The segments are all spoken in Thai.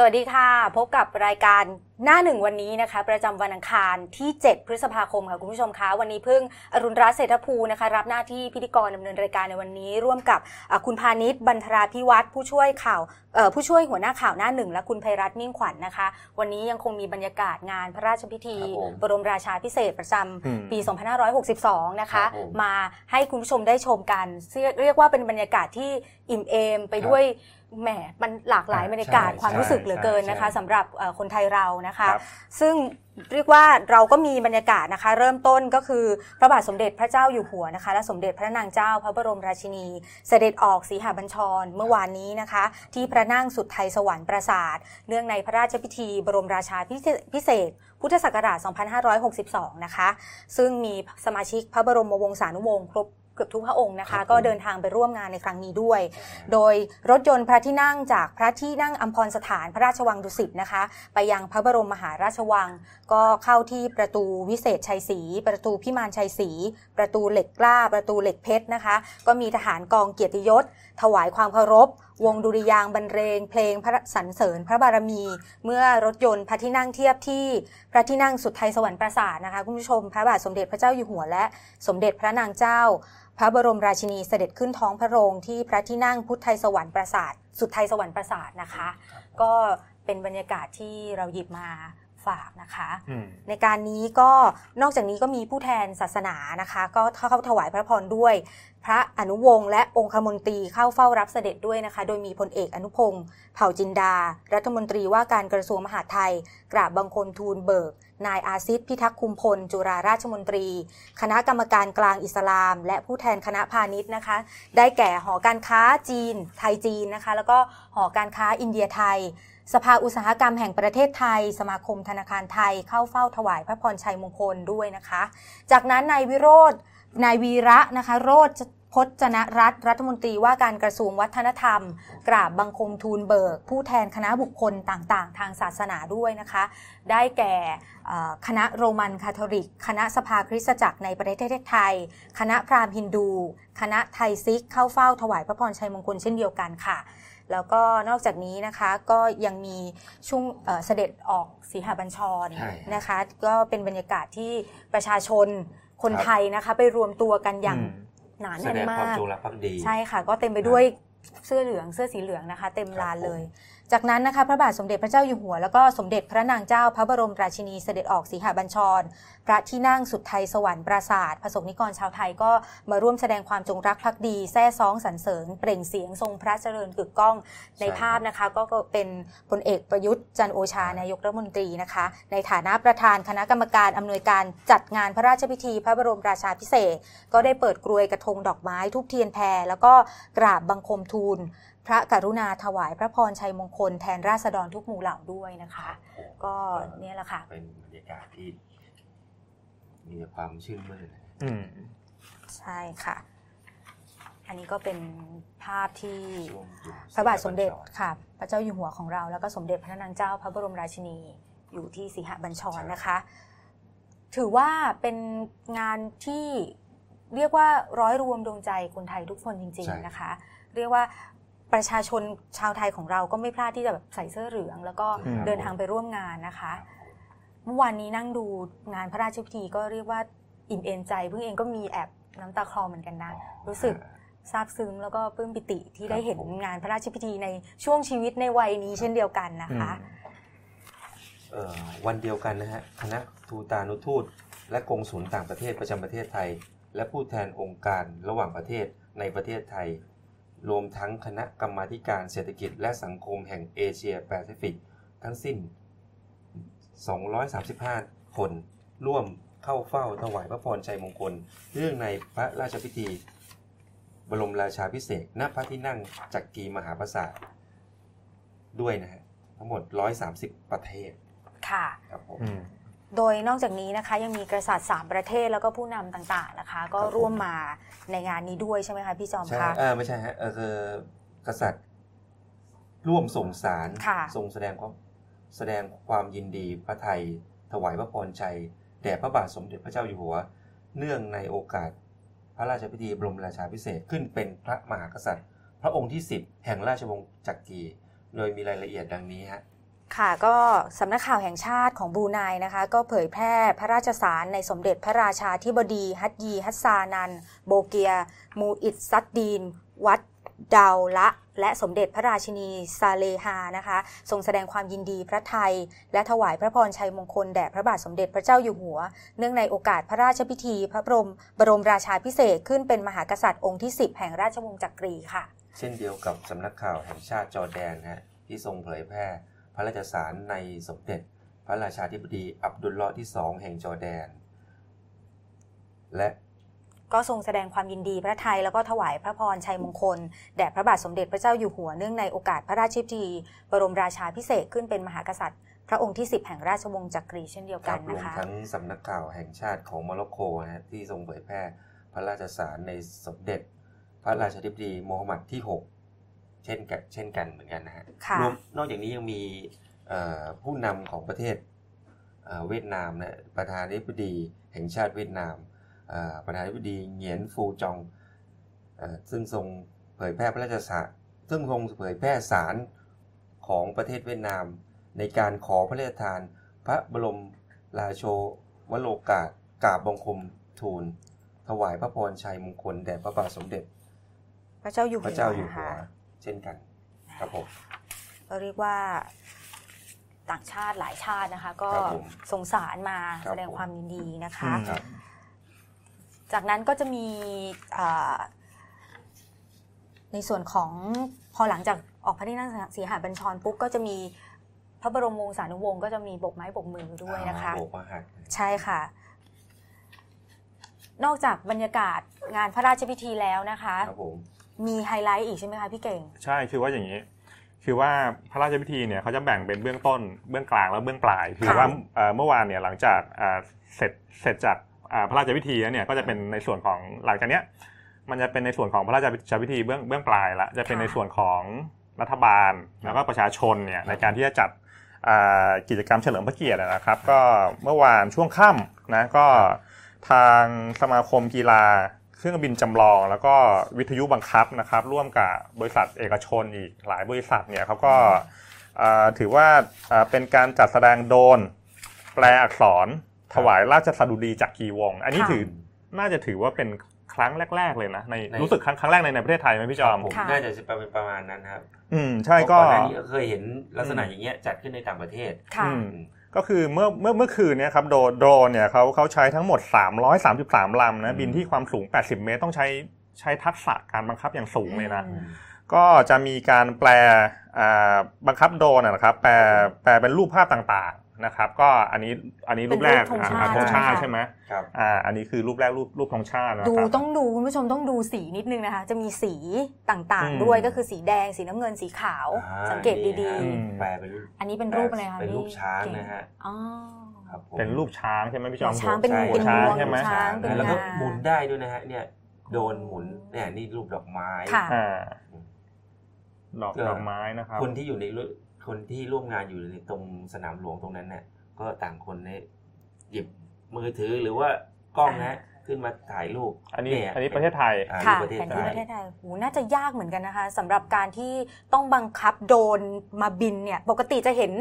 สวัสดีค่ะ พบกับรายการหน้าหนึ่งวันนี้นะคะ ประจำวันอังคารที่ 7 พฤษภาคมค่ะคุณผู้ชมคะวันนี้เพิ่งอรุณรัตน์เศรษฐภูนะคะ รับหน้าที่พิธีกรดำเนินรายการในวันนี้ ร่วมกับอะคุณพานิชบรรทราพิวัตรผู้ช่วยข่าวเอ่อผู้ช่วยหัวหน้าข่าวหน้าหนึ่งและคุณไพรัตน์มิ่งขวัญนะคะ วันนี้ยังคงมีบรรยากาศงานพระราชพิธีครับผมบรมราชาพิเศษกประจอืมำปี 2562 นะคะครับผมมาให้คุณผู้ชมได้ชมกันเรียกเรียกว่าเป็นบรรยากาศที่อิ่มเอมไปครับด้วย แหมมันหลากหลายใช่บรรยากาศใช่ความรู้สึกเหลือเกินนะคะใช่สำหรับเอ่อคนไทยเรานะคะครับซึ่งเรียกว่าเราก็มีบรรยากาศนะคะ เริ่มต้นก็คือพระบาทสมเด็จพระเจ้าอยู่หัวนะคะ และสมเด็จพระนางเจ้าพระบรมราชินี เสด็จออกสีหบัญชรเมื่อวานนี้นะคะ ที่พระนั่งสุดไทยสวรรค์ปราสาท เนื่องในพระราชพิธี บรมราชาพิเศษพิเศษพุทธศักราช 2562 นะคะ ซึ่งมีสมาชิกพระบรมวงศานุวงศ์ครบ เกือบทุกพระองค์นะครัคะบผมก็เดินทางไปร่วมงานในครั้งนี้ด้วย โดยรถยนต์พระที่นั่งจากพระที่นั่งอัมพรสถานพระราชวังดุสิตนะคะ ไปยังพระบรมมหาราชวัง ก็เข้าที่ประตูวิเศษชัยศรีประตูพิมานชัยศรีประตูเหล็กกล้า ประตูเหล็กเพชรนะคะ ก็มีทหารกองเกียรติยศ ถวายความเคารพวงดุริยางค์บรรเลงเพลงพระสรรเสริญพระบารมี เมื่อรถยนต์พระที่นั่งเทียบที่พระที่นั่งสุดไทยสวรรค์ปราสาทนะคะคุณผู้ชมพระบาทสมเด็จพระเจ้าอยู่หัวและสมเด็จพระนางเจ้า พระบรมราชินีเสด็จขึ้นท้องพระโรงที่พระที่นั่งพุทธไทยสวรรค์ปราสาท สุดไทยสวรรค์ปราสาทนะคะ ก็เป็นบรรยากาศที่เราหยิบมา ฝากนะคะอืมในการนี้ก็นอกจากนี้ก็มีผู้แทนศาสนานะคะ ก็เข้าถวายพระพรด้วย พระอนุวงศ์และองคมนตรีเข้าเฝ้ารับเสด็จด้วยนะคะ โดยมีพลเอกอนุพงศ์เผ่าจินดา รัฐมนตรีว่าการกระทรวงมหาดไทย กราบบังคลทูลเบิก นายอาซิดพิทักษ์คุมพล จุฬาราชมนตรี คณะกรรมการกลางอิสลาม และผู้แทนคณะพาณิชย์นะคะ ได้แก่หอการค้าจีน ไทยจีนนะคะ แล้วก็หอการค้าอินเดียไทย สภาอุตสาหกรรมแห่งประเทศไทย สมาคมธนาคารไทยเข้าเฝ้าถวายพระพรชัยมงคลด้วยนะคะ จากนั้นนายวิโรธนายวีระนะคะโรจ พจนรัฐรัฐมนตรีว่าการกระทรวงวัฒนธรรม กราบบังคมทูลเบิก ผู้แทนคณะบุคคลต่างๆ ทางศาสนาด้วยนะคะ ได้แก่เอ่อคณะโรมันคาทอลิก คณะสภาคริสตจักรในประเทศไทย คณะพราหมณ์ฮินดู คณะไทยซิกเข้าเฝ้าถวายพระพรชัยมงคลเช่นเดียวกันค่ะ แล้วก็นอกจากนี้นะคะก็ยังมีช่วงเอ่อเสด็จออกสีหบัญชรใช่นะคะ ก็เป็นบรรยากาศที่ประชาชนคนครับไทยนะคะไปรวมตัวกันอย่างอืม หนาแสแน่นดงมาความกจงรักภักดี ใช่ค่ะ ก็เต็มไปด้วยเสื้อเหลืองเสื้อสีเหลืองนะคะ เต็มลานเลย จากนั้นนะคะพระบาทสมเด็จพระเจ้าอยู่หัว แล้วก็สมเด็จพระนางเจ้าพระบรมราชินีเสด็จออกสีหบัญชร พระที่นั่งสุดไทยสวรรค์ปราสาทประสงนิกรชาวไทยก็มาร่วมแสดงความจงรักภักดีแซ่ซ้องสรรเสริญ เปล่งเสียงทรงพระเจริญกึกก้องในใช่ภาพนะคะ ก็เป็นพลเอกประยุทธ์จันโอชานายกรัฐมนตรีนะคะ ในฐานะประธานคณะกรรมการอำนวยการจัดงานพระราชพิธีพระบรมราชาพิเศษกก็ได้เปิดกรวยกระทงดอกไม้ทุบเทียนแพรแล้วก็กราบบังคมทูล พระกรุณาถวายพระพรชัยมงคลแทนราษฎรทุกหมู่เหล่าด้วยนะคะ ก็เนี่ยแหละค่ะ เป็นบรรยากาศที่ มีความชื่นมื่นอืมใช่ค่ะ อันนี้ก็เป็นภาพที่ช่วงอยู่พระบาทสมเด็จค่ะ พระเจ้าอยู่หัวของเรา แล้วก็สมเด็จพระนางเจ้าพระบรมราชินีอยู่ที่สีหบัญชรนะคะ ถือว่าเป็นงานที่เรียกว่าร้อยรวมดวงใจคนไทยทุกคนจริงใช่ๆนะคะ เรียกว่า ประชาชนชาวไทยของเราก็ไม่พลาดที่จะแบบใส่เสื้อเหลือง แล้วก็อืมเดินทางไปร่วมงานนะคะเมื่อวานนี้นั่งดูงานพระราชพิธีก็เรียกว่าอิ่มเอมใจเพิ่งเองก็มีแอบน้ำตาคลอเหมือนกันนะ รู้สึกซาบซึ้งแล้วก็ปลื้มปิติที่ได้เห็นงานพระราชพิธีในช่วงชีวิตในวัยนี้เช่นเดียวกันนะคะเอ่อวันเดียวกันนะฮะคณะทูตานุทูต และกงสุลต่างประเทศประจำประเทศไทย และผู้แทนองค์การระหว่างประเทศในประเทศไทย รวมทั้งคณะกรรมาธิการเศรษฐกิจและสังคมแห่งเอเชียแปซิฟิกทั้งสิ้น 235 คน ร่วมเข้าเฝ้าถวายพระพรชัยมงคล เรื่องในพระราชพิธี บรมราชาพิเศษกณพระที่นั่งจักรีมหาปราสาทด้วยนะฮะทั้งหมด 130 ประเทศ ค่ะ ครับผมอืม โดยนอกจากนี้นะคะยังมีกษัตริย์สามประเทศแล้วก็ผู้นำต่างๆนะคะ ก็ร่วมมาในงานนี้ด้วยใช่ไหมคะพี่จอมใช่คะเออไม่ใช่ฮะเออคือกษัตริย์ร่วมส่งสารค่ะทรงแสดงความแสดงความยินดีพระไทย ถวายพระพรชัยแด่พระบาทสมเด็จพระเจ้าอยู่หัว เนื่องในโอกาส พระราชพิธีบรมราชาพิเศษกขึ้นเป็นพระมหากษัตริย์ พระองค์ที่ 10 แห่งราชวงศ์จักรีโดยมีรายละเอียดดังนี้ฮะ ค่ะก็สำนักข่าวแห่งชาติของบูไนนะคะ ก็เผยแพร่พระราชสารในสมเด็จพระราชาธิบดี ฮัจญี ฮัสซานัล โบลเกียห์ มูอิซซัดดิน วัดเดาละห์และสมเด็จพระราชินีซาเลฮานะคะ ทรงแสดงความยินดีพระทัย และถวายพระพรชัยมงคลแด่พระบาทสมเด็จพระเจ้าอยู่หัว เนื่องในโอกาสพระราชพิธี พระบรมบรมราชาพิเศษขึ้นเป็นมหากษัตริย์องค์ที่ 10 แห่งราชวงศ์จักรีค่ะ เช่นเดียวกับสำนักข่าวแห่งชาติจอร์แดนฮะที่ทรงเผยแพร่ ระราชสารในสมเด็จ พระราชาธิบดีอับดุลเลาะห์ที่สองแห่งจอร์แดน และก็ทรงแสดงความยินดีพระไทยแล้วก็ถวายพระพรชัยมงคล แด่พระบาทสมเด็จพระเจ้าอยู่หัวเนื่องในโอกาสพระราชพิธี บรมราชาพิเศษกขึ้นเป็นมหากษัตริย์ พระองค์ที่ 10 แห่งราชวงศ์จักรีเช่นเดียวคกัรันบรวนะมคะทั้งสำนักข่าวแห่งชาติของโมร็อกโกนะฮะที่ทรงเผยแพร่พระราชสารในสมเด็จ พระราชาธิบดีโมฮัมหมัดที่ 6 เช่นกันเช่นกันเหมือนกันนะฮะค่ะรวมนอกจากนี้ยังมีเอ่อผู้นำของประเทศเอ่อเวียดนามนะประธานาธิบดีแห่งชาติเวียดนามเอ่อประธานาธิบดีเหงียนฟูจองเอ่อซึ่งทรงเผยแพร่พระราชสารซึ่งทรงเผยแพร่สารของประเทศเวียดนาม ในการขอพระราชทาน พระบรมราโชวโรกาสกราบบังคมทูล ถวายพระพรชัยมงคลแด่พระบาทสมเด็จ พระเจ้าอยู่พหัว ระเจ้าอยู่นะหัวคะเช่นกันครับผมก็เรียกว่าต่างชาติหลายชาตินะคะ ก็ครับผมส่งสารมาครับแสดงความยินดีนะคะอืมครับจากนั้นก็จะมีอ่าในส่วนของพอหลังจากออกพระที่นั่งสีหาบัญชรปุ๊บก็จะมีพระบรมวงศานุวงศ์ก็จะมีโบกไม้โบกมือด้วยนะคะอ่าโบกพระหัตถ์ใช่ค่ะ นอกจากบรรยากาศงานพระราชพิธีแล้วนะคะครับผ มมีไฮไลท์อีกใช่ไหมคะพี่เก่ง ใช่คือว่าอย่างนี้ คือว่าพระราชพิธีเนี่ยเขาจะแบ่งเป็นเบื้องต้นเบื้องกลางแล้วเบื้องปลาย คือว่าเอ่อเมื่อวานเนี่ยหลังจากอ่าเสร็จเสร็จจากอ่าพระราชพิธีแล้วเนี่ยก็จะเป็นในส่วนของหลังจากเนี้ยมันจะเป็นในส่วนของพระราชพิธีเบื้องเบื้องปลายละจะเป็นในส่วนของรัฐบาลแล้วก็ประชาชนเนี่ยในการที่จะจัดอ่ากิจกรรมเฉลิมพระเกียรตินะครับ ก็เมื่อวานช่วงค่ำนะก็ทางสมาคมกีฬา เครื่องบินจำลอง แล้วก็วิทยุบังคับนะครับ ร่วมกับบริษัทเอกชนอีกหลายบริษัทเนี่ยเขาก็เอ่อถือว่าเอ่อเป็นการจัดแสดงโดรนแปลอักษรถวายราชสดุดีจากกีวง อันนี้ค่ะถือน่าจะถือว่าเป็นครั้งแรก ๆ เลยนะในในรู้สึกครั้งครั้งแรกในในประเทศไทยไหมพี่จอมผมค่ะน่าจะเป็นประมาณนั้นครับ อืมใช่ก็เพราะอนหน้านี้เคยเห็นลักษณะอย่างเงี้ยจัดขึ้นในต่างประเทศค่ะอืม ก็คือเมื่อเมื่อเมื่อคืนเนี่ยครับโดโดรนเนี่ยเขาเขาใช้ทั้งหมด 333 ลำนะบินที่ความสูง 80 เมตร ต้องใช้ใช้ทักษะการบังคับอย่างสูงเลยนะอืมก็จะมีการแปลอ่าบังคับโดรนนะครับแปลแปลเป็นรูปภาพต่างๆ นะครับ ก็อันนี้อันนี้รูปแรกเป็นรูปธงชาติอ่าธงชาติใช่ใช่ไหมครับอ่าอันนี้คือรูปแรกรูปรูปธงชาตินะดูครับต้องดูคุณผู้ชมต้องดูสีนิดนึงนะคะ จะมีสีต่างอืมๆด้วยก็คือสีแดงสีน้ำเงินสีขาวอ่าสังเกตดีนี่ฮะอืมแปลเป็นรูปๆอันนี้เป็นรูปอะไรคะเป็นรูปพี่ช้างเก่นะฮะอ๋อครับผมเป็นรูปช้างใช่ไหมพี่จอมช้างเป็นใช่เป็นช้างงวงใช่ไหมช้างเป็นแล้วก็งาหมุนได้ด้วยนะฮะเนี่ยโดนหมุนเนี่ยนี่รูปดอกไม้ค่ะอ่าดอกเออดอกไม้นะครับคนที่อยู่ในร่ว คนที่ร่วมงานอยู่ในตรงสนามหลวงตรงนั้นเนี่ยก็ต่างคนเนี่ยหยิบมือถือหรือว่ากล้องนะฮะขึ้นมาถ่ายรูปอันนี้เยอันนี้ประเทศไทยอ่าค่ะรูปประเทศแผนไทที่ยประเทศไทยโหน่าจะยากเหมือนกันนะคะสำหรับการที่ต้องบังคับโดรนมาบินเนี่ยปกติจะเห็น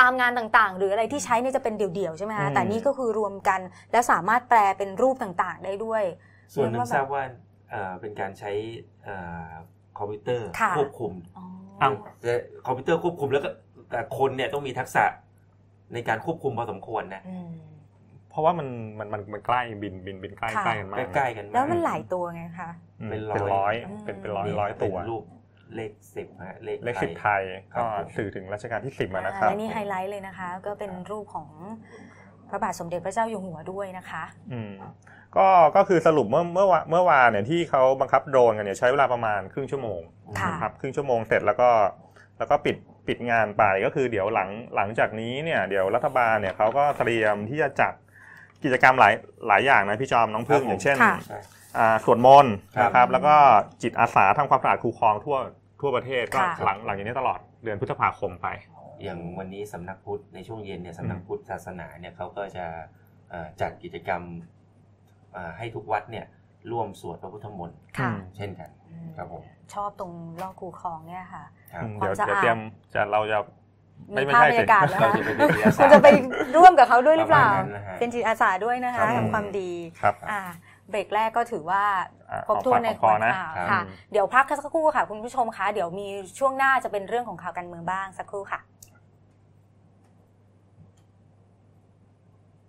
ตามงานต่างๆ หรืออะไรที่ใช้เนี่ยจะเป็นเดี่ยวๆใช่ไหมอืคะมแต่นี่ก็คือรวมกัน แล้วสามารถแปลเป็นรูปต่างๆ ได้ด้วย ส่วนหนึ่เรียงกว่าแบบทราบว่าเอ่อเป็นการใช้เอ่อคอมพิวเตอร์ค่ะควบคุม อ๋ออ้าวแต่คอมพิวเตอร์ควบคุมแล้วก็แต่คนเนี่ยต้องมีทักษะในการควบคุมพอสมควรนะอืมเพราะว่ามันมันมันมันใกล้บินบินบินใกล้ค่ะใกล้กันมากใกล้ๆกันากแล้วมันหลายตัวไงคะอืมเป็นเป็นร้ร้ออยยเป็นเป็นร้อยนี่ร้อยตัวเป็นรูปเลขสิบฮะเลขเลขไทสิยบไทยครัก็บผมสื่อถึงรัชกาลที่สิบนะคอ่ารับและนี่ไฮไลท์เลยนะคะ ก็เป็นรูปของพ ระบาทสมเด็จพระเจ้าอยู่หัวด้วยนะคะอืมก็ก็คือสรุปเมื่อเมื่อวานเมื่อวานเนี่ยที่เขาบังคับโดรนกันเนี่ยใช้เวลาประมาณครึ่งชั่วโมงค่ะนะครับครึ่งชั่วโมงเสร็จแล้วก็แล้วก็ปิดปิดงานไปก็คือเดี๋ยวหลังหลังจากนี้เนี่ยเดี๋ยวรัฐบาลเนี่ยเขาก็เตรียมที่จะจัดกิจกรรมหลายหลายอย่างนะพี่จอมน้องพึ่งครับผมอย่างเช่นค่ะใช่อ่าสวดมนต์ครับนะครับแล้วก็จิตอาสาทำความสะอาดคูคลองทั่วทั่วประเทศก็ค่ะหลังหลังจากนี้ตลอดเดือนพฤษภาคมไป อย่างวันนี้สำนักพุทธในช่วงเย็นเนี่ยสำนักพุทธศาสนาเนี่ยเขาก็จะเอ่อจัดกิจกรรมเอ่อให้ทุกวัดเนี่ยร่วมสวดพระพุทธมนต์ค่ะอืมเช่นกันครับผมชอบตรงลอกคูคลองเนี่ยค่ะครับอืมความเดี๋ยวสะอาดเดี๋ยวเตรียมจะเราจะไม่มีไม่ภาพใช่บรรสิยากาศแล้วเราคะจะไปเป็นจิตอาสาคุณจะไปร่วมกับเขาด้วยหรือเปล่าประมาณนั้นนะฮะเป็นจิตอาสาด้วยนะคะครับทำความดีครับอ่าเบรกแรกก็ถือว่าอ่าครบถ้วนในของปากของคอนะข่าวครับค่ะ เดี๋ยวพักสักครู่ค่ะ คุณผู้ชมคะเดี๋ยวมีช่วงหน้าจะเป็นเรื่องของข่าวการเมืองบ้างสักครู่ค่ะ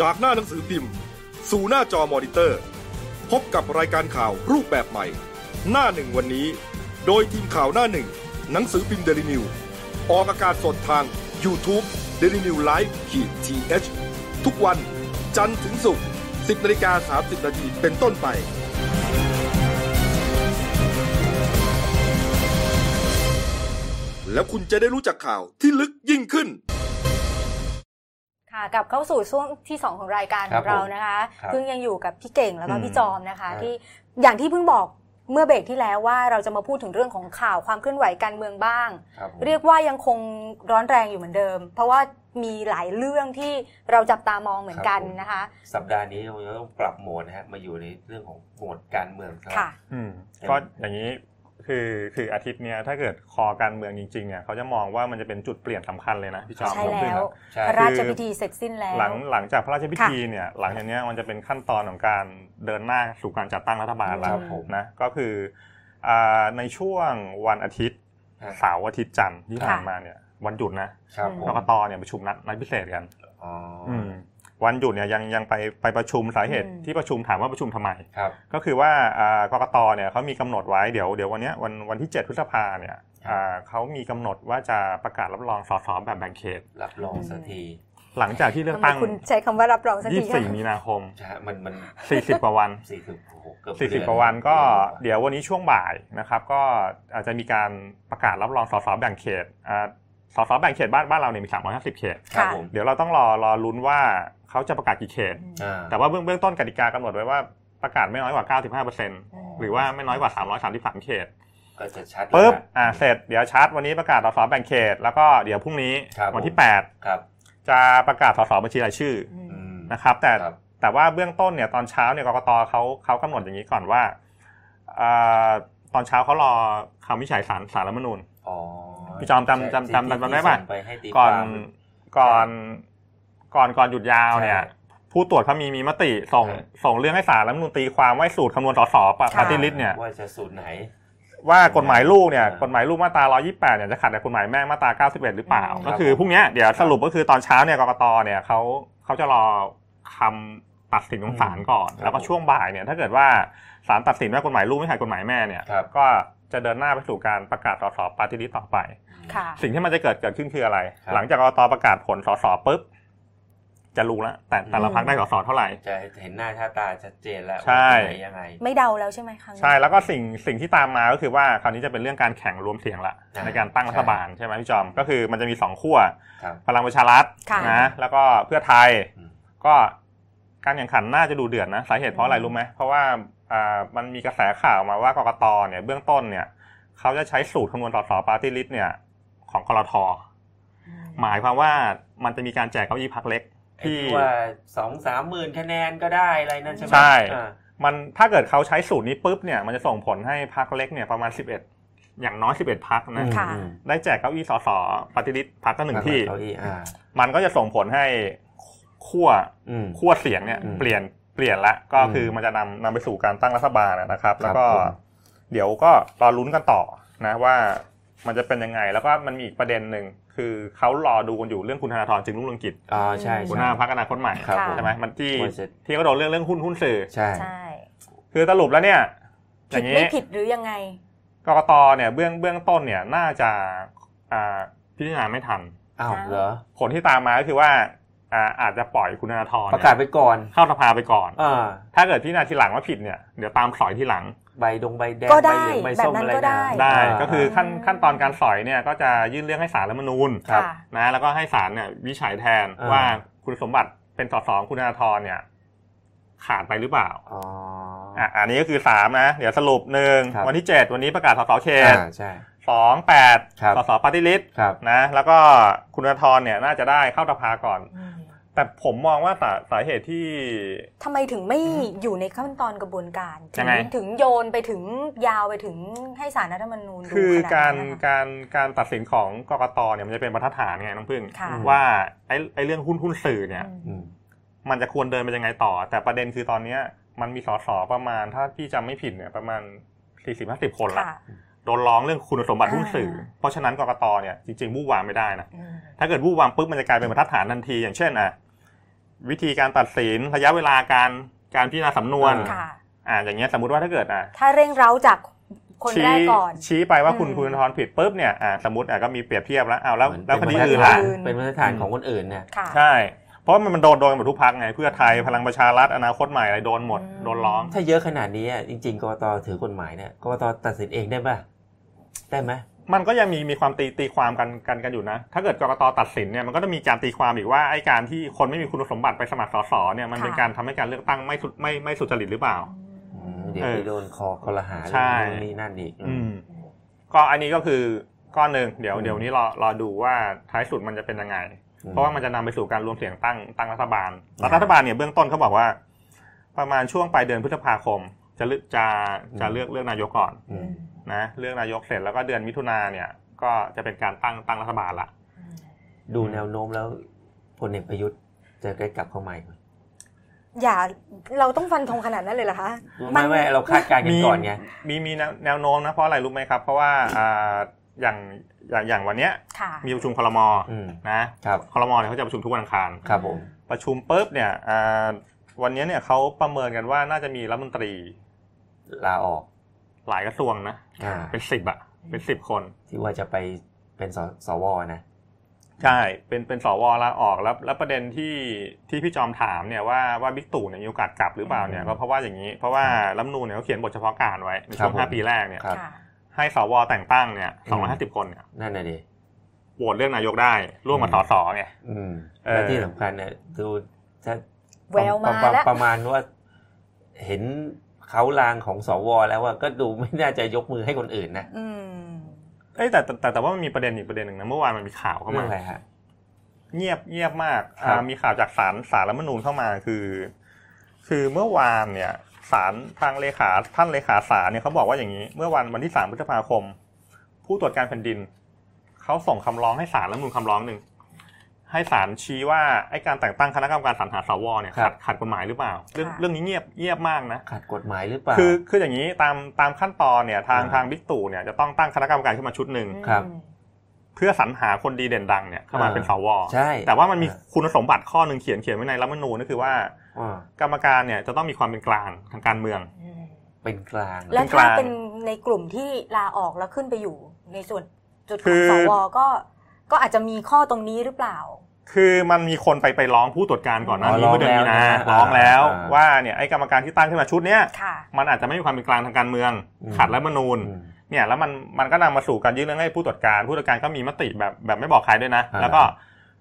จากหน้าหนังสือพิมพ์ สู่หน้าจอมอนิเตอร์ พบกับรายการข่าวรูปแบบใหม่ หน้าหนึ่งวันนี้ โดยทีมข่าวหน้าหนึ่ง หนังสือพิมพ์เดลิวิวออกอากาศสดทาง YouTube d e l i n e w l i v e ขีดทีเทุกวันจันทร์ถึงศุกร์10นาฬิกา30นาทีเป็นต้นไป แล้วคุณจะได้รู้จักข่าวที่ลึกยิ่งขึ้น ค่ะกลับเข้าสู่ช่วงที่ 2 ของรายการคขรัอบงเราผมนะคะครับเพิ่งยังอยู่กับพี่เก่งแล้วก็อืมพี่จอมนะคะครับที่อย่างที่เพิ่งบอกเมื่อเบรกที่แล้วว่าเราจะมาพูดถึงเรื่องของข่าวความเคลื่อนไหวการเมืองบ้างครับผมเรียกว่ายังคงร้อนแรงอยู่เหมือนเดิม เพราะว่ามีหลายเรื่องที่เราจับตามองเหมือนกันนะคะ สัปดาห์นี้เราจะต้องปรับโหมดนะฮะมาอยู่ในเรื่องของโหมดการเมืองครับค่ะอืมก็อย่างนี้ คือคืออาทิตย์เนี้ยถ้าเกิดคอการเมืองจริงๆเนี่ยเขาจะมองว่ามันจะเป็นจุดเปลี่ยนสำคัญเลยนะพี่จอมใช่ผมแล้คือวใช่พระราชพิธีเสร็จสิ้นแล้ว หลังหลังจากพระราชพิธีเนี่ยหลังจากเนี้ยมันจะเป็นขั้นตอนของการเดินหน้าสู่การจัดตั้งรัฐบาลแล้ควรับผมนะก็คืออ่าในช่วงวันอาทิตย์ฮะเสาร์อาทิตย์จันทร์ที่ผ่านค่ะมาเนี่ยวันหยุดนะครับผมกกตเนี่ยประชุมนัดนัดพิเศษกันอ๋อออืม วันหยุดเนี่ยยังยังไปไปประชุมสาเหตุอืมที่ประชุมถามว่าประชุมทำไมครับก็คือว่าอ่ากกตเนี่ยเขามีกำหนดไว้เดี๋ยวเดี๋ยววันเนี้ยวันวันที่ 7 พฤษภาเนี่ยอ่าเขามีกำหนดว่าจะประกาศรับรองสสแบบแบ่งเขตรับรองสักทีหลังจากที่เลือกทำไมตั้งคุณใช้คำว่ารับรองสักทีคะ24มีนาคมใช่ฮะมันมัน40กว่าวันสี่สิบโอ้โหเกือบเดือน40กว่าวันก็เดี๋ยววันนี้ช่วงบ่ายนะครับ ก็อาจจะมีการประกาศรับรองสสแบ่งเขตอ่า สสแบ่งเขตบ้านบ้านเราเนี่ยมี 350 เขตครับค่ะผมเดี๋ยวเราต้องรอรอลุ้นว่าเขาจะประกาศกี่เขตอ่าแต่ว่าเบื้องเบื้องต้นกติกากำหนดไว้ว่าประกาศไม่น้อยกว่า 95%หรือว่าไม่น้อยกว่า 333 เขตก็จะชัดปุ๊บแล้วนะอ่าเสร็จเดี๋ยวชัดวันนี้ประกาศสสแบ่งเขต แล้วก็เดี๋ยวพรุ่งนี้ครับวันที่ผมครับ8จะประกาศสสบัญชีรายชื่ออืมอืมนะครับ แต่ครับแต่ว่าเบื้องต้นเนี่ยตอนเช้าเนี่ยกกตเขาเขากำหนดอย่างนี้ก่อนว่าอ่าตอนเช้าเขารอคำวินิจฉัยศาลศาลรัฐธรรมนูญอ๋อ พี่จอมจำจำจำที่จำได้ปะที่ส่งไปให้ตีก่อนความก่อนก่อนก่อนหยุดยาวเนี่ยใช่ผู้ตรวจเขามีมีมติส่งใช่ส่งเรื่องให้ศาลรัฐธรรมนูญตีความว่าสูตรคำนวณสสปะค่ะปาร์ตี้ลิสต์เนี่ยว่าจะสูตรไหน ว่ากฎหมายลูกเนี่ยอ่ากฎหมายลูกมาตรา 128 เนี่ยจะขัดกับกฎหมายแม่มาตรา 91 หรือเปล่าอืมก็คือพรุ่งเนี้ยเดี๋ยวสรุปก็คือตอนเช้าเนี่ยกกตเนี่ยเขาเขาจะรอคำตัดสินของศาลก่อนครับแล้วก็ช่วงบ่ายเนี่ย ถ้าเกิดว่าศาลตัดสินว่ากฎหมายลูกไม่ขัดกฎหมายแม่เนี่ยครับก็จะเดินหน้าไปสู่การประกาศสส party list ต่อไปค่ะ สิ่งที่มันจะเกิดเกิดขึ้นคืออะไรครับหลังจากกกตประกาศผลสสปุ๊บจะรู้แล้วแต่แต่ละอืมพรรคได้สสเท่าไหร่จะเห็นหน้าค่าตาชัดเจนแล้วใช่ว่าคนไหนยังไง ไม่เดาแล้วใช่ไหมครั้งนี้ใช่แล้วก็สิ่งสิ่งที่ตามมาก็คือว่าคราวนี้จะเป็นเรื่องการแข่งรวมเสียงละอ่าในการตั้งรัฐบาลใช่ไหมพี่จอมก็คือมันจะมีสองขั้วครับพลังประชารัฐค่ะนะแล้วก็เพื่อไทยอืมก็การแข่งขันน่าจะดูเดือดนะสาเหตุเพราะอะไรรู้ไหมเพราะว่าอ่ามันมีกระแสข่าวมาว่ากกตเนี่ยเบื้องต้นเนี่ยเขาจะใช้สูตรคำนวณสสปาร์ตี้ลิสต์เนี่ย ของกรทอืมหมายความว่ามันจะมีการแจกเก้าอี้พักเล็กไอ้ที่ที่ว่าสองสามหมื่นคะแนนก็ได้อะไรนั่นใช่ไหมใช่อ่ามันถ้าเกิดเขาใช้สูตรนี้ปุ๊บเนี่ยมันจะส่งผลให้พักเล็กเนี่ยประมาณ 11 อย่างน้อย 11พักนะค่ะอืมได้แจกเก้าอี้สสปฏิริษพักก็หนึ่งที่เก้าอี้อ่ามันก็จะส่งผลให้ขั้วอืมขั้วเสียงเนี่ยอืมเปลี่ยนเปลี่ยนละก็อืมคือมันจะนำนำไปสู่การตั้งรัฐบาลนะครับ แล้วก็ผมเดี๋ยวก็รอลุ้นกันต่อนะว่า มันจะเป็นยังไง แล้วก็มันมีอีกประเด็นหนึ่งคือเขารอดูกันอยู่เรื่องคุณธนาธรจึงรุ่งเรืองกิจอ่าใช่หัวใช่หน้าพรรคอนาคตใหม่ครับค่ะผมใช่ไหมมันที่ว่าจะที่เขาโดนเรื่องเรื่องหุ้นหุ้นสื่อใช่ใช่คือสรุปแล้วเนี่ยอผิดย่างไม่นี้ผิดหรือยังไงกกตเนี่ยเบื้องเบื้องต้นเนี่ยน่าจะอ่าพิจารณาไม่ทันอ้าวเหรอผลที่ตามมาก็คือว่าอ่าอาจจะปล่อยคุณธนาธรประกาศไปก่อน เข้าสภาไปก่อนอ่าถ้าเกิดพิจารณาทีหลังว่าผิดเนี่ยเดี๋ยวตามสอยทีหลัง ใบดงใบแดงก็ใบได้เหลืองใบแบบส้มนั้นอะไรก็ได้นะได้าก็คือขั้นขั้นตอนการสอยเนี่ยก็จะยื่นเรื่องให้ศาลรัฐธรรมนูญครับ ค่ะนะแล้วก็ให้ศาลเนี่ยวิจัยแทนอ่า ว่าคุณสมบัติเป็นสสของคุณธนาธรเนี่ย ขาดไปหรือเปล่าอ๋ออะอันนี้ก็คือสามนะ เดี๋ยวสรุปหนึ่งครับ วันที่เจ็ดวันนี้ประกาศสสเขตอ่าใช่ สองแปดครับ สสปฏิริษครับ นะแล้วก็คุณธนาธรเนี่ยน่าจะได้เข้าสภาก่อน อืม แต่ผมมองว่าสาสาเหตุที่ ทำไมถึงไม่อยู่ในขั้นตอนกระบวนการถึยังไง ถึงโยนไปถึงยาวไปถึงให้สารรัฐธรรมนูญดูคือขนาดการนั้นนะคะ การการตัดสินของกกตเนี่ยมันจะเป็นบรรทัดฐานไงน้องพึ่งค่ะ ว่าไอ้ไอ้เรื่องหุ้นหุ้นสื่อเนี่ย อืมอืมมันจะควรเดินไปยังไงต่อ แต่ประเด็นคือตอนเนี้ยมันมีสสประมาณถ้าพี่จำไม่ผิดเนี่ยประมาณ40-50คนละค่ะ โดนร้องเรื่องคุณสมบัติหุ้นสื่อ อ่า เพราะฉะนั้นกกตเนี่ยจริงๆวู่วามไม่ได้นะ อืมถ้าเกิดวู่วามปุ๊บมันจะกลายเป็นบรรทัดฐานทันที อย่างเช่นอะ วิธีการตัดสินระยะเวลาการการพิจารณาสำนวนค่ะ อ่าอย่างเงี้ยสมมุติว่าถ้าเกิดอะถ้าเร่งเร้าจากคนแรกก่อน ชี้ไปว่าคุณอืมคุณธรผิดปุ๊บเนี่ยอ่าสมมติอะก็มีเปรียบเทียบแล้วอ้าวแล้วเหมือนแล้วคเป็นดีบรรทัดอื่นฐาล่ะนเป็นมาตรฐานของคนอื่นเนี่ยค่ะใช่เพราะมันมันโดนโดนหมดทุกพักไงเพื่อไทยพลังประชารัฐอนาคตใหม่อะไรโดนหมดอืมโดนร้องถ้าเยอะขนาดนี้อะจริง ๆกกตถือกฎหมายเนี่ยกกตตัดสินเองได้ป่ะได้ไหม มันก็ยังมีมีความตีตีความกันกันกันอยู่นะ ถ้าเกิดกรกตตัดสินเนี่ยมันก็จะมีการตีความอีกว่าไอ้การที่คนไม่มีคุณสมบัติไปสมัครสสเนี่ยมันเป็นค่ะการทำให้การเลือกตั้งไม่สุไม่ไม่สุจริตหรือเปล่าอืมเดี๋ยวเออไปโดนคอคอรหาใช่เรื่องนู่นนี่นั่นอีกอืมก็อันนี้ก็คือก้อนหนึ่งเดี๋ยวเดี๋ยวนี้รอรอดูว่าท้ายสุดมันจะเป็นยังไง เพราะว่ามันจะนำไปสู่การรวมเสียงตั้งตั้งรัฐบาลแล้วรัฐบาลเนี่ยเบื้องต้นเขาบอกว่า ประมาณช่วงปลายเดือนพฤษภาคม จะเลือกจะจะเลือกเลือกนายกก่อนอืม นะเลือกนายกเสร็จแล้วก็เดือนมิถุนาเนี่ย ก็จะเป็นการตั้งตั้งรัฐบาลละดูแนวโน้มแล้วพลเอกประยุทธ์จะได้กลับเข้ามาอีกไหมอย่าเราต้องฟันธงขนาดนั้นเลยเหรอคะไม่ไม่เราคาดการณ์กันก่อนไงมีมีแนวแนวโน้มนะเพราะอะไรรู้ไหมครับ เพราะว่าอ่าอย่างอย่างอย่างวันเนี้ยค่ะมีประชุมคลมอืมนะครับคลมเนี่ยเขาจะประชุมทุกวันอังคารครับผมประชุมปุ๊บเนี่ยอ่าวันนี้เนี่ยเขาประเมินกันว่าน่าจะมีรัฐมนตรีลาออก หลายกระทรวงนะอ่าเป็นสิบอะเป็นสิบคน ที่ว่าจะไปเป็นสสวนะใช่เป็นเป็นสวลาออกแล้วแล้วประเด็นที่ที่พี่จอมถามเนี่ยว่าว่าบิ๊กตู่เนี่ยมีโอกาสกลับหรือเปล่าเนี่ยก็เพราะว่าอย่างนี้ เพราะว่ารัฐธรรมนูญเนี่ยเขาเขียนบทเฉพาะการไว้ในช่วงห้าปีแรกเนี่ยครับค่ะให้สวแต่งตั้งเนี่ยสองร้อยห้าสิบคนเนี่ยนั่นน่ะดิโหวตเลือกนายกได้ ร่วมกับสสไงอืมเออและที่สำคัญเนี่ยดูถ้าแววมาประแล้วประมาณว่าเห็น เขาลางของสวแล้วว่าก็ดูไม่น่าจะยกมือให้คนอื่นนะอืมเอ้ยแต่แต่แต่แต่ว่ามันมีประเด็นอีกประเด็นหนึ่งนะเมื่อวานมันมีข่าวเข้าเรื่อมางอะไรฮะเงียบเงียบมากครับอ่ามีข่าวจากศาลศาลรัฐธรรมนูญเข้ามาคือ คือเมื่อวานเนี่ยศาลทางเลขาท่านเลขาศาลเนี่ยเขาบอกว่าอย่างนี้ เมื่อวันวันที่สามพฤษภาคม ผู้ตรวจการแผ่นดินเขาส่งคำร้องให้ศาลรัฐธรรมนูญคำร้องหนึ่ง ให้ศาลชี้ว่าไอ้การแต่งตั้งคณะกรรมการสรรหาสวเนี่ยครัขับดขัดกฎหมายหรือเปล่า เรื่องค่ะเรื่องนี้เงียบเงียบมากนะขัดกฎหมายหรือเปล่าคือคืออย่างนี้ตามตามขั้นตอนเนี่ยทางอ่าทางบิ๊กตู่เนี่ยจะต้องตั้งคณะกรรมการขึ้นมาชุดหนึ่งครับเพื่อสรรหาคนดีเด่นดังเนี่ยเข้ามาอ่าเป็นสวใช่แต่ว่ามันมีอ่าคุณสมบัติข้อหนึ่งเขียนเขียนไว้ในรัฐธรรมนูญก็คือว่าอ่ากรรมการเนี่ยจะต้องมีความเป็นกลางทางการเมืองอืมเป็นกลางแล้วเป็นกถ้าลางเป็นในกลุ่มที่ลาออกแล้วขึ้นไปอยู่ในส่วนจุดขคืองอสวก็ ก็อาจจะมีข้อตรงนี้หรือเปล่า คือมันมีคนไปไปร้องผู้ตรวจการก่อนหน้าอ๋อนี้เมื่อเดือนมีนาร้องแล้วนะร้องแล้วอ่าว่าเนี่ยไอ้กรรมการที่ตั้งขึ้นมาชุดเนี้ยค่ะมันอาจจะไม่มีความเป็นกลางทางการเมืองอืมขัดรัฐธรรมนูญอืมเนี่ยแล้วมันมันก็นำมาสู่การยื่นเรื่องให้ผู้ตรวจการ ผู้ตรวจการก็มีมติแบบแบบไม่บอกใครด้วยนะอ่าแล้วก็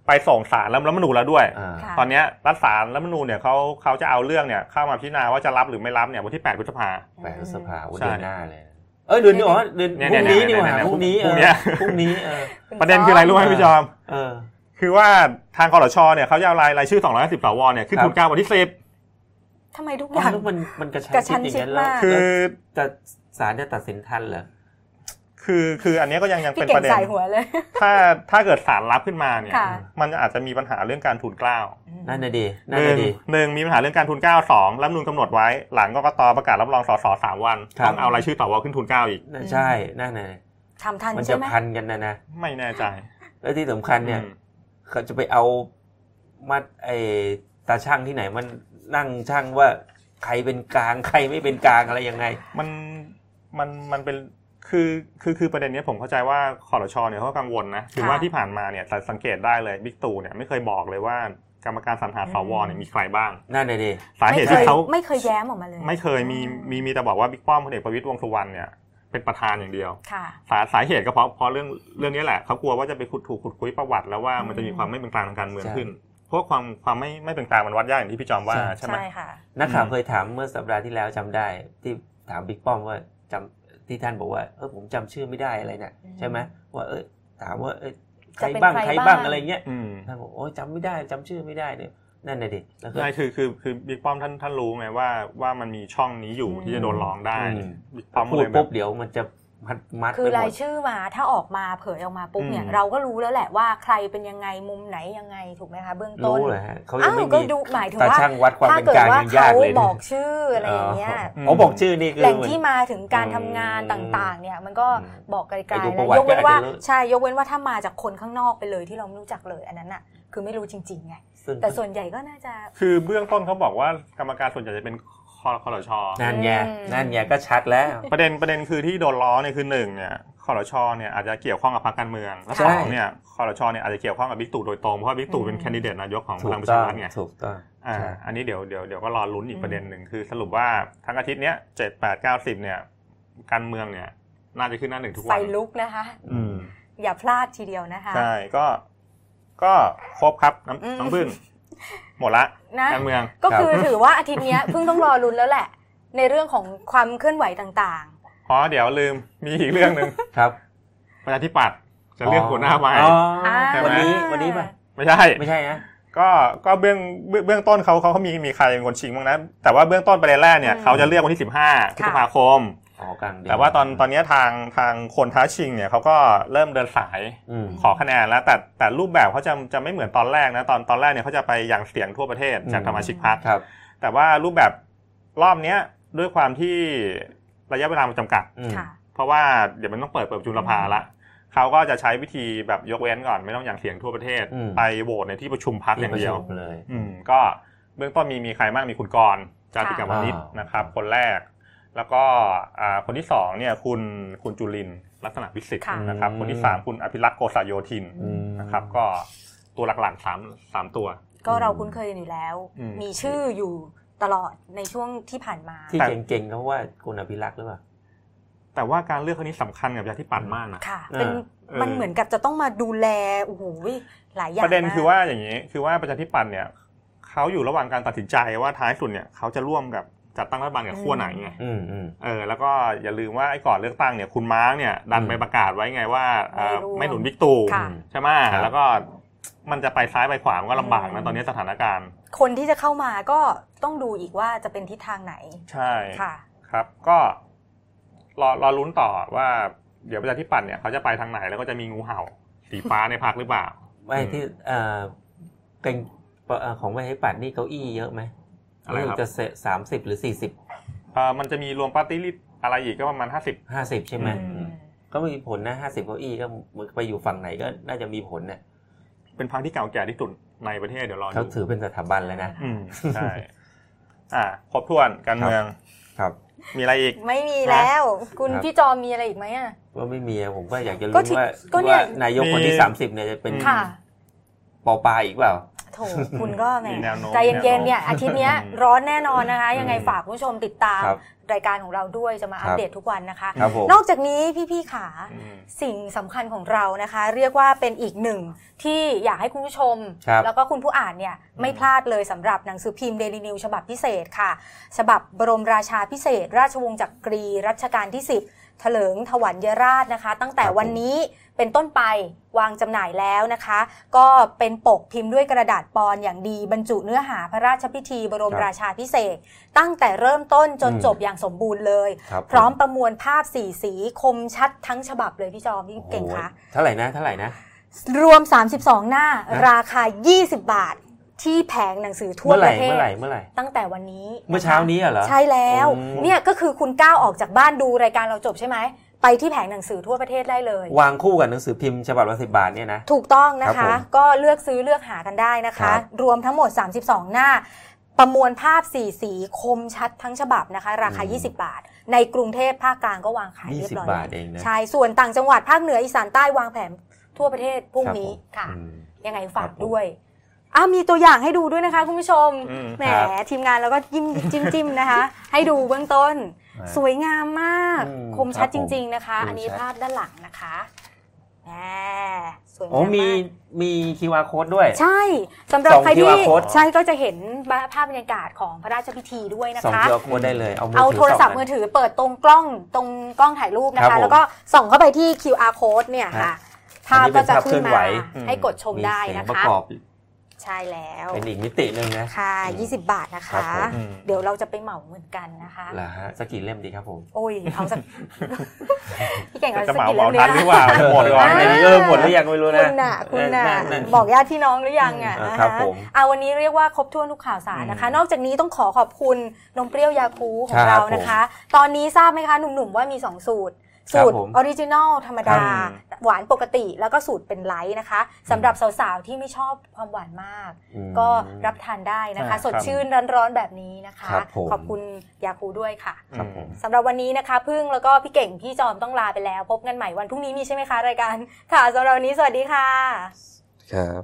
ไปส่งสารรัฐธรรมนูญแล้วด้วยอ่าค่ะตอนเนี้ยรัฐสารรัฐธรรมนูญเนี่ยเขาเขาจะเอาเรื่องเนี่ยเข้ามาพิจารณาว่าจะรับหรือไม่รับเนี่ยวันที่ 8 พฤษภาแปดพฤษภาวันใช่เดือนหน้าเลย เออเดือนนี้อ๋อเดือนเนี่ยพรุ่งนี้เนี่นี่ยหว่าเนี่ยพรุ่งนี้พรุ่งเนี้ยเออพรุ่งนี้เออประเด็นคืออะไรรู้ไหมพี่จอมเออคือว่าทางคอรชเนี่ยเขาจะเอารายรายชื่อ250สวเนี่ยขึ้นครับทุนกลางวันที่ทำไมทุกออ๋อย่างงแล้วมันมันกระชั้นกระชั้นชิดอย่างนั้นชิดแล้วมาก10คือจะศาลจะตัดสินทันเหรอ คือคืออันเนี้ยก็ยังยังพี่เป็นเก่ประงเด็นใส่หัวเลยถ้าถ้าเกิดศาลรับขึ้นมาเนี่ยค่ะมันอาจจะมีปัญหาเรื่องการทุนเกล้านั่นน่ะดีหนั่นนึ่น่ะงดีหนึ่งมีปัญหาเรื่องการทุนเกล้าสองรัฐธรรมนูญกำหนดไว้ หลังกกตประกาศรับรองสสสามวันครับต้องเอารายชื่อสวขึ้นทุนเกล้าอีกนั่นใช่นั่นน่ะทำทันมันใช่จะไหมพันกันนะนะไม่แน่ใจ แล้วที่สำคัญเนี่ยอืมเขาจะไปเอามัดไอ้ตาช่างที่ไหนมันนั่งช่างว่าใครเป็นกลางใครไม่เป็นกลางอะไรยังไง มันมันมันเป็น คือคือคือประเด็นเนี้ยผมเข้าใจว่าคอรชเนี่ยเขากังวลนะคือค่ะว่าที่ผ่านมาเนี่ยสังเกตได้เลยบิ๊กตู่เนี่ยไม่เคยบอกเลยว่ากรรมการสรรหาสวเนี่ยมีใครบ้าง นั่นเลยดิสาเหไม่ตุเคที่ยเขาไม่เคยแย้มออกมาเลย ไม่เคยมีมีมีแต่บอกว่าบิ๊กป้อมพลเอกประวิตรวงษ์สุวรรณเนี่ยเป็นประธานอย่างเดียวค่ะสาสาเหตุก็เพราะเพราะเรื่องเรื่องนี้แหละเขากลัวว่าจะไปขุดถูกขุดคุยประวัติ แล้วว่ามันจะมีความไม่เป็นกลางทางการเมืองใช่ขึ้นเพราะความความไม่ไม่เป็นกลางมันวัดยากอย่างที่พี่จอมว่าใช่ใช่ไหมใช่ค่ะนักข่าวอืมเคยถามเมื่อสัปดาห์ที่แล้วจำได้ที่ถามบิ๊กป้อมว่าจำ ที่ท่านบอกว่าเออผมจำชื่อไม่ได้อะไรเนี่ยอืมใช่ไหมว่าเออถามว่าเออใคจะรเป็นบ้างใครใครบ้างบ้างอะไรเงี้ยอืมท่านบอกโอ้ยจำไม่ได้จำชื่อไม่ได้เนี่ยนั่นน่ะดิแล้วก็ใช่คือคือคือบิ๊กป้อมท่านท่านรู้ไงว่าว่ามันมีช่องนี้อยู่อืมที่จะโดนร้องได้อืมบิ๊กป้อมก็พูเลดยแบปุ๊บบเดี๋ยวมันจะ มัดมัดคือไปหมรายดชื่อมาถ้าออกมาเผยออกมาปุ๊บเนี่ยอืมเราก็รู้แล้วแหละว่าใครเป็นยังไงมุมไหนยังไงถูกไหมคะเบื้องต้นรู้เหรอฮะเขายัอ้างวไม่ก็มีดูหมายถึงตาว่าช่างวัดความถ้าเป็นเกิดกลางว่ายังยาเขากเลยบอกชื่ออะไรอย่างเงี้ยอืมเขาบอกชื่อนี่คือแหล่งที่มาถึงการทำงานอืมต่างๆ เนี่ยมันก็อืมบอกไกลไปดูๆประนะวัติยกเว้นว่าก็อาจจะรู้ใช่ยกเว้นว่าถ้ามาจากคนข้างนอกไปเลยที่เราไม่รู้จักเลยอันนั้นน่ะคือไม่รู้จริงๆไงซึ่งแต่ส่วนใหญ่ก็น่าจะ คือเบื้องต้นเขาบอกว่ากรรมการส่วนใหญ่จะเป็น คอคอรชนั่นไงอืมนั่นไงก็ชัดแล้ว ประเด็นประเด็นคือที่โดนล้อเนี่ยคือหนึ่งเนี่ยคอรชเนี่ยอาจจะเกี่ยวข้องกับพรรคการเมืองและใช่สองเนี่ยคอรชเนี่ยอาจจะเกี่ยวข้องกับบิ๊กตู่โดยตรงเพราะว่าบิ๊กตู่เป็นแคนดิเดตนายกของพถูกลังประต้ชาองรัฐไงถูกต้องอ่าใช่อันนี้เดี๋ยวเดี๋ยวเดี๋ยวก็รอลุ้นอีอืกมประเด็นหนึ่งคือสรุปว่าทั้งอาทิตย์เนี้ยเจ็ดแปดเก้าสิบเนี่ยการเมืองเนี่ยน่าจะขึ้นหน้าหนึ่งทุกไฟวันลุกนะคะอืมอย่าพลาดทีเดียวนะคะใช่ก็ก็ครบครับน้อืมำน้องพึ่ง หมดละนะการเมือง ก็คือถือว่าอาทิตย์เนี้ยเพิ่งต้องรอลุ้นแล้วแหละ ในเรื่องของความเคลื่อนไหวต่างเพราะเดี๋ยวลืมมีอีกเรื่องหนึ่งครับประชาธิปัตย์จะเลือกหัวหน้าใหม่อ๋อๆอ่าใช่ไหมวันนี้วันนี้ป่ะไม่ใช่ไม่ใช่นะก็ก็เบื้องเบื้องเบื้องต้นเขาเขาเขามีมีใครเป็นคนชิงบ้างนะแต่ว่าเบื้องต้นประเด็นแรกเนี่ยอืมเขาจะเลือกวันที่สิบห้าพฤษภาคม อ๋อกลางเดือนแต่ว่าตอนตอนนี้ทางทางคนท้าชิงเนี่ยเขาก็เริ่มเดินสายอืมขอคะแนนแล้ว แต่แต่รูปแบบเขาจะจะไม่เหมือนตอนแรกนะตอนตอนแรกเนี่ยเขาจะไปอย่างเสียงทั่วประเทศจากอืมสมาชิกพรรคครับแต่ว่ารูปแบบรอบเนี้ยด้วยความที่ระยะเวลามันจำกัดอืมค่ะเพราะว่าเดี๋ยวมันต้องเปิดเปิดประชุมสภาละเขาก็จะใช้วิธีแบบยกเว้นก่อนไม่ต้องอย่างเสียงทั่วประเทศอืมไปโหวตในที่ประชุมพักอย่างเดียวที่ประชุมเลยอืมก็เบื้องต้นมีมีใครบ้างมีคุณกรณ์จาติกาวนิชอ่านนะครับคนแรก แล้วก็อ่าคนที่สองเนี่ยคุณคุณจุลินทร์ลักษณะวิสิทธิ์ค่ะนะครับอืมคนที่สามคุณอภิรักษ์โกษโยธินอืมนะครับ ก็ตัวหลักๆสามสามตัว ก็เราคุ้นเคยกันอยู่แล้วอืมมีชื่ออยู่ตลอดในช่วงที่ผ่านมา ที่แต่เก่งๆเขาว่าคุณอภิรักษ์หรือเปล่าแต่ว่าการเลือกครั้งนี้สำคัญกับประชาธิปัตย์มากนะค่ะเออเป็นเออมันเหมือนกับจะต้องมาดูแลโอ้โหหลายอย่างประเด็นมกคือว่าอย่างนี้ คือว่าประชาธิปัตย์เนี่ยเขาอยู่ระหว่างการตัดสินใจว่าท้ายสุดเนี่ยเขาจะร่วมกับ จัดตั้งรัฐบาลกับขั้วไหนไงอืมอืมเออแล้วก็อย่าลืมว่าไอ้ก่อนเลือกตั้งเนี่ยคุณมาร์กเนี่ยดันอืมไปประกาศไว้ไงว่าเอ่อไม่ร่วมไม่หนุนบิ๊กตู่ค่ะใช่ไหมครับแล้วก็มันจะไปซ้ายไปขวามันก็ลำบากนะอืมตอนนี้สถานการณ์ คนที่จะเข้ามาก็ต้องดูอีกว่าจะเป็นทิศทางไหน ใช่ค่ะครับ ก็รอรอลุ้นต่อว่า เดี๋ยวประชาธิปัตย์เนี่ยเขาจะไปทางไหนแล้วก็จะมีงูเห่าสีฟ้าในพรรคหรือเปล่าไม่ที่เอ่อเป็นเอ่อของประชาธิปัตย์นี่เก้าอี้เยอะไหม อะไรครับจะสามสิบหรือสี่สิบเออมันจะมีรวมปาร์ตี้ลิสต์อะไรอีกก็ประมาณห้าสิบห้าสิบใช่ไหมอืมอืมก็มีผลนะห้าสิบเก้าอี้ก็มันไปอยู่ฝั่งไหนก็น่าจะมีผลเนี่ยเป็นพักที่เก่าแก่ที่สุดในประเทศเดี๋ยวรอเขาดูถือเป็นสถาบันเลยนะอืมใช่อ่าครบถ้วนการเมืองครับมีอะไรอีก ไม่มีแล้ว คุณครับพี่จอมมีอะไรอีกไหมอะว่าไม่มีอะผมก็อยากจะก็รู้ที่ว่าก็เนี่ยว่านายกคนที่มีสามสิบเนี่ยจะเป็นอืมค่ะปอปาอีกเปล่า โถคุณก็แหมมีแนวโน้มใจเย็นๆเนี่ยอาทิตย์เนี้ยอืมร้อนแน่นอนนะคะอืมยังไงฝากคุณผู้ชมติดตามครับรายการของเราด้วยจะมาอัปครับเดตทุกวันนะคะครับผมนอกจากนี้พี่ๆขาอืมสิ่งสำคัญของเรานะคะ เรียกว่าเป็นอีกหนึ่งที่อยากให้คุณผู้ชมครับแล้วก็คุณผู้อ่านเนี่ยไม่พลาดเลยสำหรับหนังสือพิมพ์เดลินิวฉบับพิเศษค่ะ ฉบับบรมราชาพิเศษ ราชวงศ์จักรีรัชกาลที่ 10เถลิงถวัลยราชนะคะ ตั้งแต่ครับวันนี้เป็นต้นไปวางจำหน่ายแล้วนะคะ ก็เป็นปกพิมพ์ด้วยกระดาษปอนอย่างดีบรรจุเนื้อหาพระราชพิธีบรมครับราชาพิเศษกตั้งแต่เริ่มต้นจนอืมจบอย่างสมบูรณ์เลยครับพร้อมประมวลภาพสีสีคมชัดทั้งฉบับเลยพี่จอมพี่เก่งคะโอ้โหเท่าไหร่นะเท่าไหร่นะรวม 32 หน้าฮะราคา 20 บาท ที่แผงหนังสือทั่วเมื่อไหปร่ระเทศเมื่อไหร่เมื่อไหร่ตั้งแต่วันนี้ะคะเมื่อเช้านี้อะเหรอใช่แล้วอืมเนี่ยก็คือคุณก้าวออกจากบ้านดูรายการเราจบใช่ไหมไปที่แผงหนังสือทั่วประเทศได้เลย วางคู่กับหนังสือพิมพ์ฉบับละสิบาทเนี่ยนะถูกต้องนะครัคะบผมก็เลือกซื้อเลือกหากันได้นะครัคะบรวมทั้งหมด 32 หน้า ประมวลภาพสีสีคมชัดทั้งฉบับนะคะ ราคาอืม20 บาท ในกรุงเทพภาคกลางก็วางขายยี่เรียสิบบร้อยบาทแล้วเองนะใช่ส่วนต่างจังหวัดภาคเหนืออีสานใต้วางแผนทั่วประเทศพรุ่งนี้ครับผมค่ะอืมยังไงฝากครับผมด้วย อะมีตัวอย่างให้ดูด้วยนะคะคุณผู้ชมอืมแหมครับทีมงานเราก็ยิ้มจิ้มจิ้มนะคะ ให้ดูเบื้องต้น อ่าสวยงามมาก อืมคมชัดครับจผมริง ๆนะคะ ดูอันนี้ชัด ภาพด้านหลังนะคะแหมสวยงามโอ้มีมาก มี QR code ด้วย ใช่สำหรับส่องใครที่ QR code ใช่ก็จะเห็นภาพบรรยากาศของพระราชพิธีด้วยนะส่งคะ QR code ได้เลย เอามือเอาถืโทรศัพท์ส่งมือถือเปิดตรงกล้องตรงกล้องถ่ายรูปนะครัคะ บผมแล้วก็ส่องเข้าไปที่ QR code เนี่ยค่ะ ภาพก็จะขึ้นอันนี้เป็นภาพเคลื่อนมาไหวให้กดชมได้เสียนะงประคะกอบ ใช่แล้วเป็นอีกมิติหนึ่งนะค่ะอืม20 บาทนะครัคะบผมอืมเดี๋ยวเราจะไปเหมาเหมือนกันนะคะเหรอฮะสักกี่เล่มดีครับผม โอ้ยเอาสักพี่เก่งเอาจะสักเหมากี่เหมาเล่มทันหรือเปล่าหมดก่อนในนี้เออหมดหรือยังไม่รู้นะคุณน่ะคุณน่ะนั่นนั่นบอกญาติพี่น้องหรือยังอะเออนะครัคะบผมเอาวันนี้เรียกว่าครบถ้วนทุกข่าวสารนะคะอืมนอกจากนี้ต้องขอขอบคุณนมเปรี้ยวยาคูขอครังบเรานะคะ ตอนนี้ทราบไหมคะหนุ่มๆว่ามี 2 สูตรครับ สูตรผมออริจินอลธรรมดาครับหวานปกติแล้วก็สูตรเป็นไลท์นะคะสำหรับสาวๆ ที่ไม่ชอบความหวานมากอืมก็รับทานได้นะคะอ่าสดชื่นร้อนๆ แบบนี้นะคะครับผมขอบคุณยาคูด้วยค่ะครับผมสำหรับวันนี้นะคะพึ่งแล้วก็พี่เก่ง พี่จอมต้องลาไปแล้ว พบกันใหม่วันพรุ่งนี้มีใช่ไหมคะรายการ ค่ะสำหรับวันนี้สวัสดีค่ะ ครับ